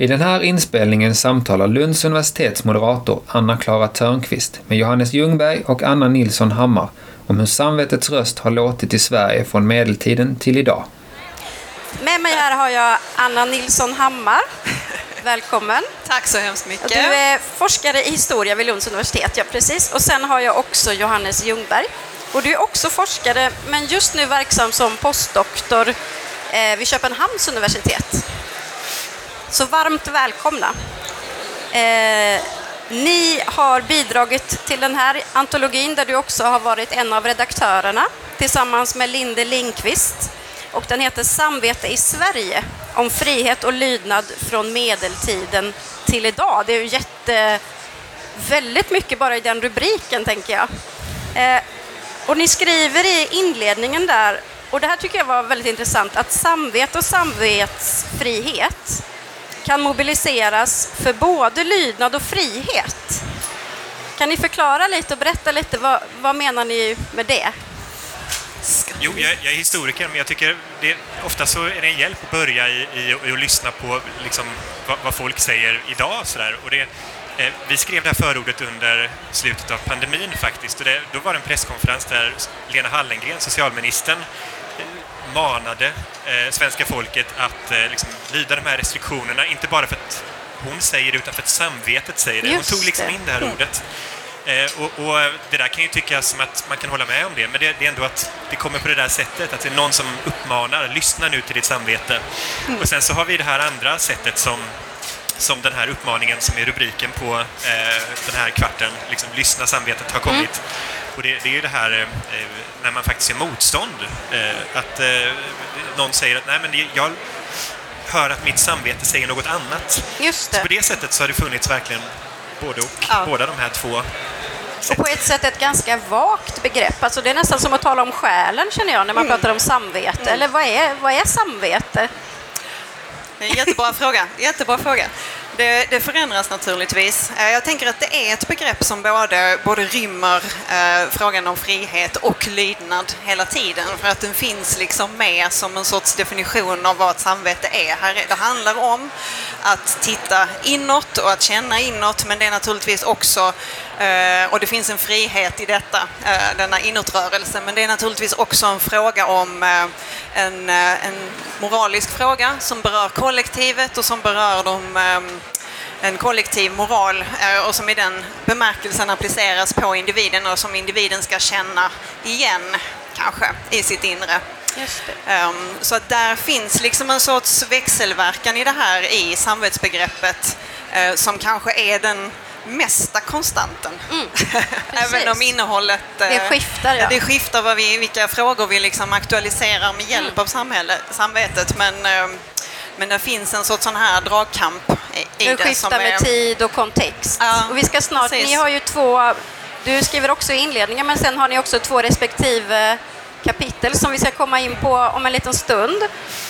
I den här inspelningen samtalar Lunds universitets moderator Anna-Klara Törnqvist med Johannes Ljungberg och Anna Nilsson Hammar om hur samvetets röst har låtit i Sverige från medeltiden till idag. Med mig här har jag Anna Nilsson Hammar. Välkommen. Tack så hemskt mycket. Du är forskare i historia vid Lunds universitet, ja precis. Och sen har jag också Johannes Ljungberg. Och du är också forskare, men just nu verksam som postdoktor eh, vid Köpenhamns universitet. Så varmt välkomna. Eh, ni har bidragit till den här antologin där du också har varit en av redaktörerna tillsammans med Linde Lindqvist. Och den heter Samvete i Sverige, om frihet och lydnad från medeltiden till idag. Det är ju jätte, väldigt mycket bara i den rubriken, tänker jag. Eh, och ni skriver i inledningen där, och det här tycker jag var väldigt intressant, att samvete och samvetsfrihet kan mobiliseras för både lydnad och frihet. Kan ni förklara lite och berätta lite, vad, vad menar ni med det? Jo, jag, jag, är historiker, men jag tycker det, ofta så är det en hjälp att börja i, i, i att lyssna på liksom, vad, vad, folk säger idag. Så där. Och det, eh, vi skrev det här förordet under slutet av pandemin faktiskt. Och det, då var det en presskonferens där Lena Hallengren, socialministern, manade eh, svenska folket att eh, liksom, lyda de här restriktionerna, inte bara för att hon säger det, utan för att samvetet säger det. Just hon tog liksom in det här ordet. Eh, och, och, det där kan ju tyckas som att man kan hålla med om det, men det, det, är ändå att det kommer på det där sättet, att det är någon som uppmanar, lyssna nu till ditt samvete. Mm. Och sen så har vi det här andra sättet som, som den här uppmaningen som är rubriken på eh, den här kvarten, liksom lyssna samvetet, har kommit. Mm. Och det, det, är ju det här eh, när man faktiskt är motstånd. Eh, att eh, någon säger att nej men jag hör att mitt samvete säger något annat. Just det. Så på det sättet så har det funnits verkligen både och, ja. båda de här två och på ett sätt ett ganska vagt begrepp. Alltså det är nästan som att tala om själen känner jag när man mm. pratar om samvete. Mm. Eller vad är, vad är samvete? Jättebra fråga. Jättebra fråga. Det, det, förändras naturligtvis. Eh, jag tänker att det är ett begrepp som både, både rymmer eh, frågan om frihet och lydnad hela tiden. För att den finns liksom med som en sorts definition av vad ett samvete är. Det handlar om att titta inåt och att känna inåt, men det är naturligtvis också eh, och det finns en frihet i detta, eh, denna inåtrörelse. Men det är naturligtvis också en fråga om en, en moralisk fråga som berör kollektivet och som berör de ehm, en kollektiv moral och som i den bemärkelsen appliceras på individen och som individen ska känna igen, kanske, i sitt inre. Um, så att där finns liksom en sorts växelverkan i det här i samvetsbegreppet uh, som kanske är den mesta konstanten. Mm, Även om innehållet... Det eh, skiftar, ja. Det skiftar vad vi, vilka frågor vi liksom aktualiserar med hjälp mm. av samhälle, samvetet. Men, eh, men det finns en sorts sån här dragkamp i det. Det skiftar med är... tid och kontext. Ja, och vi ska snart, precis. ni har ju två, du skriver också i inledningen, men sen har ni också två respektive kapitel som vi ska komma in på om en liten stund.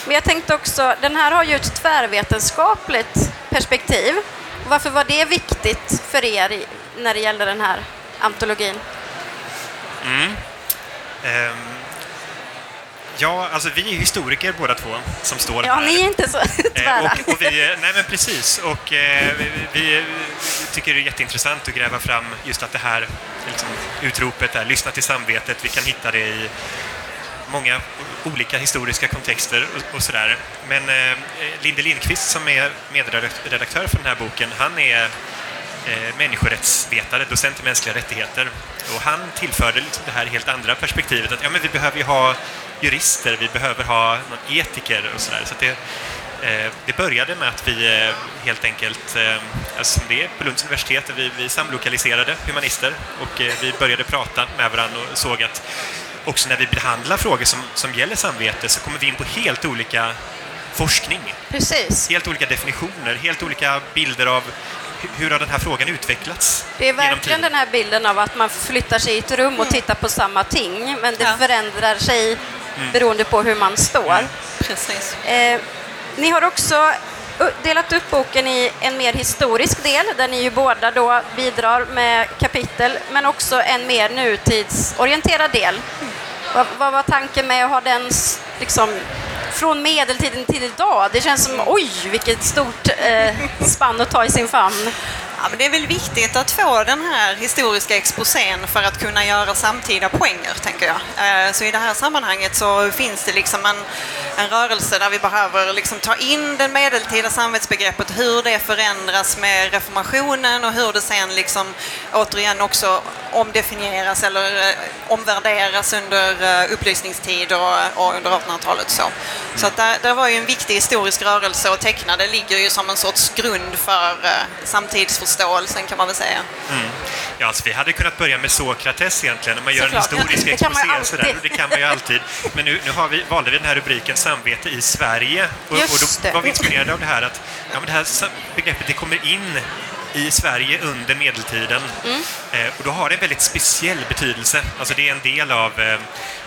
Men jag tänkte också, den här har ju ett tvärvetenskapligt perspektiv. Varför var det viktigt för er när det gäller den här antologin? Mm. Um. Ja, alltså vi är historiker båda två som står ja, här. Ja, ni är inte så tvära. Eh, och, och, vi, nej men precis, och eh, vi, vi, tycker det är jätteintressant att gräva fram just att det här liksom, utropet där, lyssna till samvetet, vi kan hitta det i många olika historiska kontexter och, och sådär. Men eh, Linde Lindqvist som är medredaktör för den här boken, han är eh, människorättsvetare, docent i mänskliga rättigheter. Och han tillförde liksom det här helt andra perspektivet att ja, men vi behöver ju ha jurister, vi behöver ha någon etiker och sådär. Så, så det, eh, det började med att vi eh, helt enkelt, alltså det är på Lunds universitet, vi, vi samlokaliserade humanister och vi började prata med varandra och såg att också när vi behandlar frågor som, som gäller samvete så kommer vi in på helt olika forskning. Precis. Helt olika definitioner, helt olika bilder av hur har den här frågan utvecklats? Det är verkligen den här bilden av att man flyttar sig i ett rum och mm. tittar på samma ting, men det ja. förändrar sig mm. beroende på hur man står. Mm. Precis. Eh, ni har också delat upp boken i en mer historisk del, där ni ju båda då bidrar med kapitel, men också en mer nutidsorienterad del. Vad, vad var tanken med att ha den liksom, från medeltiden till idag. Det känns som, oj, vilket stort eh, spann att ta i sin famn. Ja, men det är väl viktigt att få den här historiska exposén för att kunna göra samtida poänger, tänker jag. Eh, så i det här sammanhanget så finns det liksom en, en rörelse där vi behöver liksom ta in det medeltida samvetsbegreppet, hur det förändras med reformationen och hur det sen liksom återigen också omdefinieras eller eh, omvärderas under eh, upplysningstid och, och under 1800-talet. Så, så att där, där var ju en viktig historisk rörelse och teckna det ligger ju som en sorts grund för samtidsförståelsen kan man väl säga. Mm. Ja, alltså, vi hade kunnat börja med Sokrates egentligen, om man gör Såklart. en historisk ja, exposé sådär, det kan man ju alltid. Men nu, nu har vi, valde vi den här rubriken Samvete i Sverige och, och då var vi inspirerade av det här att ja, men det här begreppet det kommer in i Sverige under medeltiden. Mm. Eh, och då har det en väldigt speciell betydelse. Alltså det är en del av eh,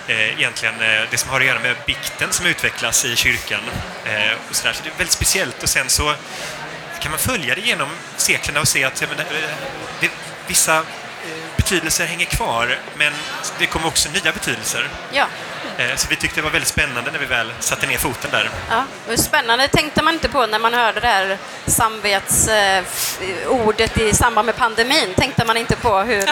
eh egentligen eh, det som har att göra med bikten som utvecklas i kyrkan. Och så, där. så det är väldigt speciellt och sen så kan man följa det genom seklerna och se att men, eh, det, vissa betydelser hänger kvar men det kommer också nya betydelser. Ja. Eh, så vi tyckte det var väldigt spännande när vi väl satte ner foten där. Ja, spännande tänkte man inte på när man hörde det här samvetsordet i samband med pandemin. Tänkte man inte på hur,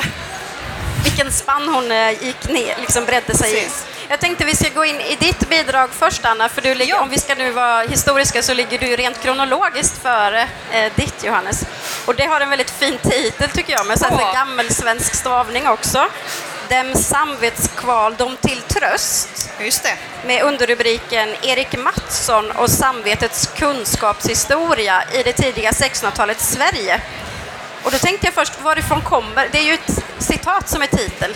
vilken spann hon eh, gick ner, liksom bredde sig Precis. i. Jag tänkte vi ska gå in i ditt bidrag först, Anna, för du ligger, ja. om vi ska nu vara historiska så ligger du rent kronologiskt före eh, ditt, Johannes. Och det har en väldigt fin titel tycker jag, med här, gammelsvensk stavning också dem samvetskval dom till tröst. Just det. Med underrubriken Erik Mattsson och samvetets kunskapshistoria i det tidiga 1600-talets Sverige. Och då tänkte jag först, varifrån kommer... Det är ju ett citat som är titel.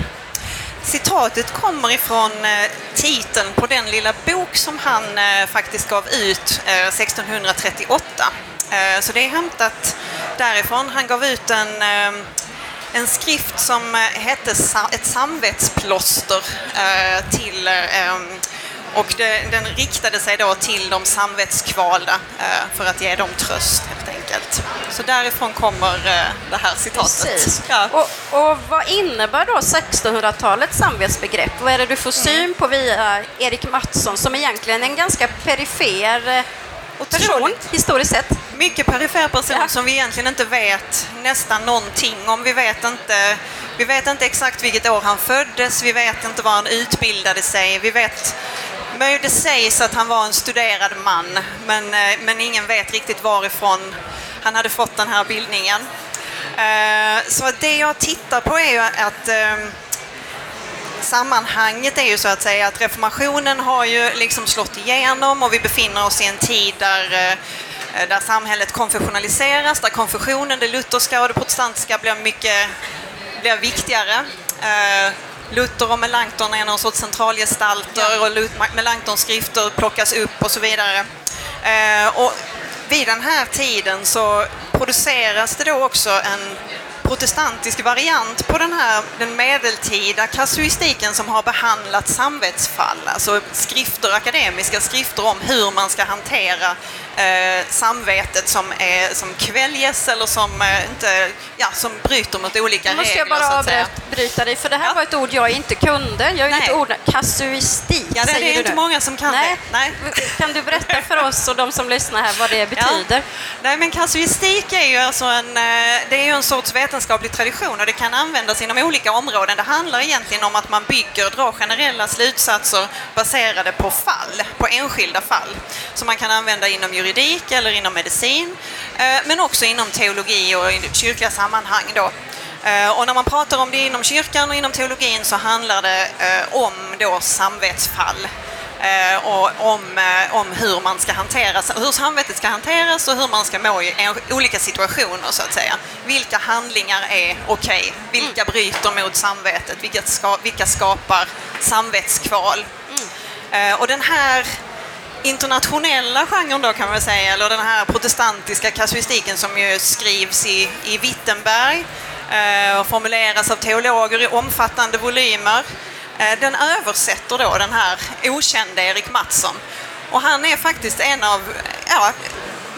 Citatet kommer ifrån eh, titeln på den lilla bok som han eh, faktiskt gav ut eh, 1638. Eh, så det är hämtat därifrån. Han gav ut en en skrift som eh, hette Ett samvetsplåster eh, till eh, och den riktade sig då till de samvetskvalda för att ge dem tröst helt enkelt. Så därifrån kommer det här citatet. Ja. Och, och, vad innebär då 1600-talets samvetsbegrepp? Vad är det du får syn mm. på via Erik Mattsson som egentligen är en ganska perifer person historiskt sett? Mycket perifer person ja. som vi egentligen inte vet nästan någonting om. Vi vet inte, vi vet inte exakt vilket år han föddes, vi vet inte var han utbildade sig, vi vet det sägs att han var en studerad man, men, eh, men ingen vet riktigt varifrån han hade fått den här bildningen. Eh, så det jag tittar på är ju att eh, sammanhanget är ju så att säga att reformationen har ju liksom slått igenom och vi befinner oss i en tid där Eh, där samhället konfessionaliseras, där konfessionen, det lutherska och det protestantiska blir mycket blir viktigare. Eh, Luther och Melanchthon är någon sorts centralgestalter och Melanchtons skrifter plockas upp och så vidare. Eh, och vid den här tiden så produceras det då också en protestantisk variant på den här den medeltida kasuistiken som har behandlat samvetsfall, alltså skrifter, akademiska skrifter om hur man ska hantera eh, samvetet som, är, som kväljes eller som, eh, inte, ja, som bryter mot olika regler. Nu måste jag bara avbryta dig, för det här ja. var ett ord jag inte kunde. Jag är inte ord, kasuistik, ja, det, säger det är inte nu. många som kan Nej. det. Nej. Kan du berätta för oss och de som lyssnar här vad det betyder? Ja. Nej, men kasuistik är ju alltså en, eh, det är ju en sorts vetenskaplig tradition och det kan användas inom olika områden. Det handlar egentligen om att man bygger, drar generella slutsatser baserade på fall, på enskilda fall, som man kan använda inom juridik eller inom medicin, eh, men också inom teologi och i kyrkliga sammanhang. Då. Eh, och när man pratar om det inom kyrkan och inom teologin så handlar det eh, om då samvetsfall och om, om hur man ska hantera, hur samvetet ska hanteras och hur man ska må i olika situationer så att säga. Vilka handlingar är okej? Okay? Vilka mm. bryter mot samvetet? Vilka, ska, vilka skapar samvetskval? Mm. Och den här internationella genren då kan man säga, eller den här protestantiska kasuistiken som ju skrivs i, i Wittenberg eh, och formuleras av teologer i omfattande volymer. Eh, den översätter då den här okände Erik Mattsson. Och han är faktiskt en av, ja,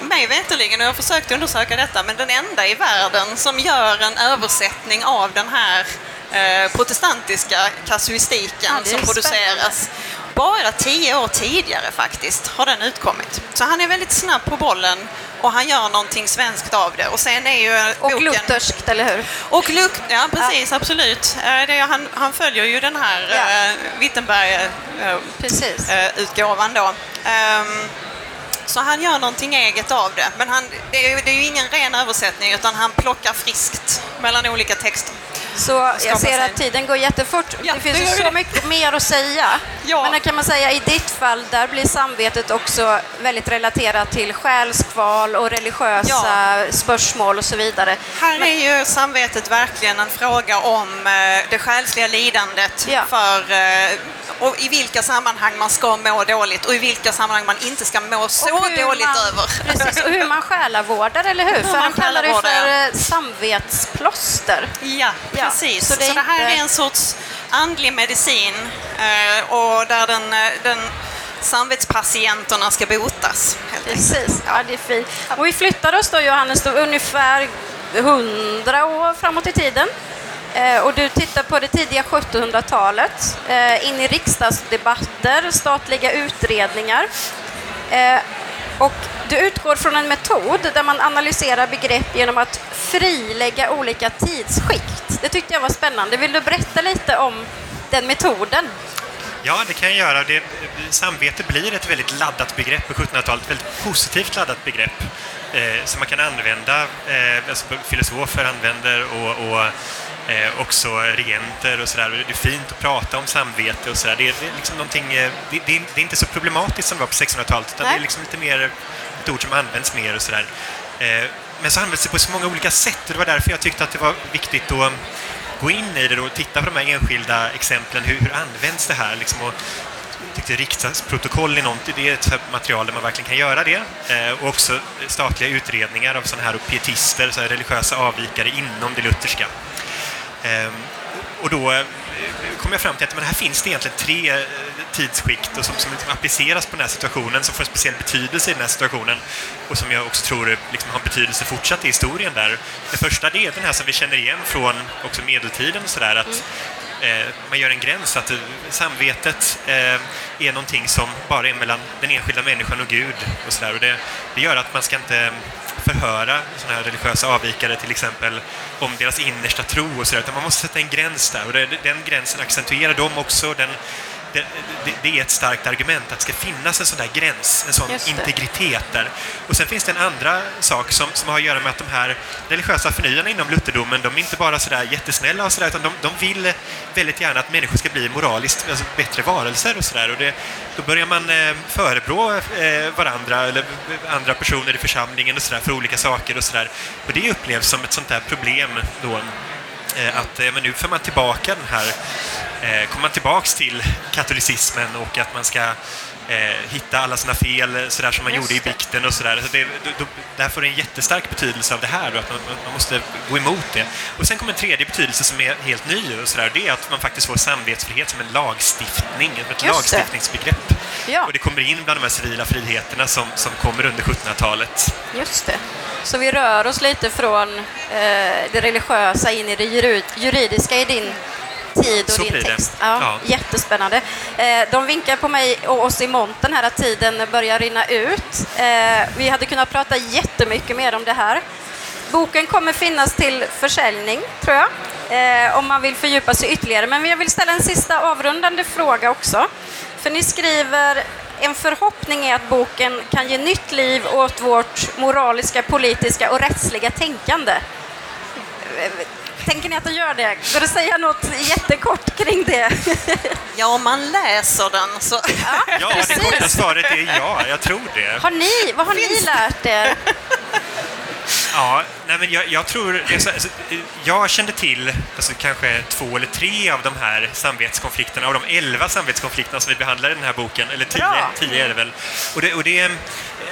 mig veterligen, och jag har försökt undersöka detta, men den enda i världen som gör en översättning av den här eh, protestantiska kasuistiken ja, som produceras. bara tio år tidigare faktiskt har den utkommit. Så han är väldigt snabb på bollen och han gör någonting svenskt av det. Och sen är ju Och boken... lutherskt, eller hur? Och Luk, ja precis, absolut. Eh, han, han följer ju den här Ja. ja. Precis. Wittenberg-utgåvan då. Ehm, så han gör någonting eget av det. Men han, det, är, det är ju ingen ren översättning utan han plockar friskt mellan olika texter. Så jag ser sig. att tiden går jättefort. Ja, det finns det så mycket mer att säga. Ja. Men kan man säga i ditt fall, där blir samvetet också väldigt relaterat till själskval och religiösa spörsmål och så vidare. Här är ju samvetet verkligen en fråga om eh, det själsliga lidandet Ja. för eh, och i vilka sammanhang man ska må dåligt och i vilka sammanhang man inte ska må så hur dåligt man, över. Precis, och hur man själavårdar, eller hur? För man han kallar det för eh, samvetsplåster. Ja, Ja, precis. så Så det är det, här inte- är en sorts andlig medicin eh, och där den, eh, den samvetspatienterna ska botas. Precis, ja det är fint. Och vi flyttar oss då Johannes då ungefär 100 år framåt i tiden. Eh, och du tittar på det tidiga 1700-talet, eh, in i riksdagsdebatter, statliga utredningar. Och du utgår från en metod där man analyserar begrepp genom att frilägga olika tidsskikt. Det tyckte jag var spännande. Vill du berätta lite om den metoden? Ja, det kan jag göra. Det, samvete blir ett väldigt laddat begrepp på 1700-talet, ett väldigt positivt laddat begrepp eh, som man kan använda, eh, alltså filosofer använder och, och eh, också regenter och sådär. Det är fint att prata om samvete och sådär. Det, det är liksom någonting, eh, det, det, det är inte så problematiskt som det var på 1600-talet, utan Nej. det är liksom lite mer ett ord som används mer och sådär. Men så används det på så många olika sätt och det var därför jag tyckte att det var viktigt att um, gå in i det och titta på de här enskilda exemplen. Hur, hur används det här? Liksom, och tyckte riksdagsprotokoll är, något, det är ett material där man verkligen kan göra det. Eh, och också statliga utredningar av sådana här och pietister, så här religiösa avvikare inom det lutherska. Eh, och då eh, kom jag fram till att men här finns det egentligen tre eh, tidsskikt och som, som liksom appliceras på den här situationen, som får en speciell betydelse i den här situationen och som jag också tror eh, liksom har betydelse fortsatt i historien där. Det första det är den här som vi känner igen från också medeltiden och sådär, att mm. Eh, man gör en gräns, att samvetet eh, är någonting som bara är mellan den enskilda människan och Gud och sådär. Och det, det gör att man ska inte förhöra såna här religiösa avvikare till exempel om deras innersta tro och sådär, utan man måste sätta en gräns där och det, den gränsen accentuerar de också. Den, det, det, det är ett starkt argument att det ska finnas en sån där gräns, en sån integritet där. Och sen finns det en andra sak som, som har att göra med att de här religiösa förnyarna inom lutherdomen, de är inte bara sådär jättesnälla och sådär, utan de, de vill väldigt gärna att människor ska bli moraliskt alltså bättre varelser och sådär. Och det, då börjar man eh, förebrå eh, varandra eller andra personer i församlingen och sådär för olika saker och sådär. Och det upplevs som ett sånt där problem då att eh, men nu får man tillbaka den här, eh, kommer man tillbaks till katolicismen och att man ska eh, hitta alla sina fel eh, sådär som man Just gjorde i bikten och sådär. Så det, då, då, där får det en jättestark betydelse av det här och att man, man måste gå emot det. Och sen kommer en tredje betydelse som är helt ny och sådär. Det är att man faktiskt får samvetsfrihet som en lagstiftning, ett det. lagstiftningsbegrepp. Ja. Och det kommer in bland de här civila friheterna som, som kommer under 1700-talet. Just det. Så vi rör oss lite från eh, det religiösa in i det juri- juridiska i din tid och Så din text. Ja, Ja. Jättespännande. Eh, de vinkar på mig och oss i montern här att tiden börjar rinna ut. Eh, vi hade kunnat prata jättemycket mer om det här. Boken kommer finnas till försäljning, tror jag, eh, om man vill fördjupa sig ytterligare. Men jag vill ställa en sista avrundande fråga också. För ni skriver en förhoppning är att boken kan ge nytt liv åt vårt moraliska, politiska och rättsliga tänkande. Tänker ni att den gör det? Går det att säga något jättekort kring det? Ja, om man läser den så... Ja, det korta svaret är ja, jag tror det. Har ni, vad har ni lärt er? Ja, nej men jag, jag tror... Alltså, alltså, jag kände till alltså, kanske två eller tre av de här samvetskonflikterna, av de elva samvetskonflikterna som vi behandlar i den här boken, eller tio, tio är det väl. Och det, och det,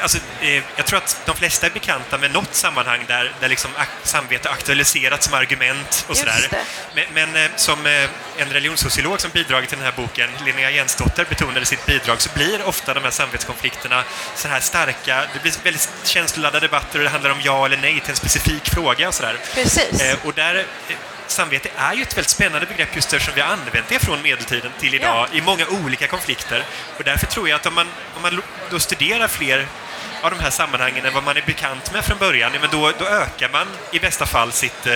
alltså, eh, jag tror att de flesta är bekanta med något sammanhang där, där liksom ak- samvete aktualiserats som argument och sådär. Men, men eh, som eh, en religionssociolog som bidragit till den här boken, Linnea Jensdotter, betonade sitt bidrag så blir ofta de här samvetskonflikterna så här starka. Det blir väldigt känsloladdade debatter och det handlar om ja eller nej till en specifik fråga och sådär. Precis. Eh, och där, eh, samvete är ju ett väldigt spännande begrepp just eftersom vi har använt det från medeltiden till idag Ja. i många olika konflikter. Och därför tror jag att om man, om man då studerar fler av de här sammanhangen än vad man är bekant med från början, ja, men då, då ökar man i bästa fall sitt eh,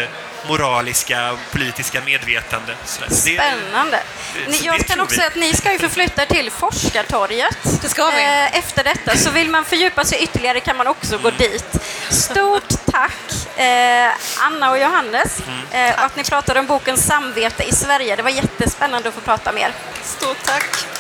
moraliska och politiska medvetande. Så det- Spännande. det- jag det kan också säga att ni ska ju förflytta till Forskartorget Det ska vi. eh, efter detta. Så vill man fördjupa sig ytterligare kan man också gå dit. Stort tack eh, Anna och Johannes Mm. eh, och att ni pratade om boken Samvete i Sverige. Det var jättespännande att få prata med er. Stort tack.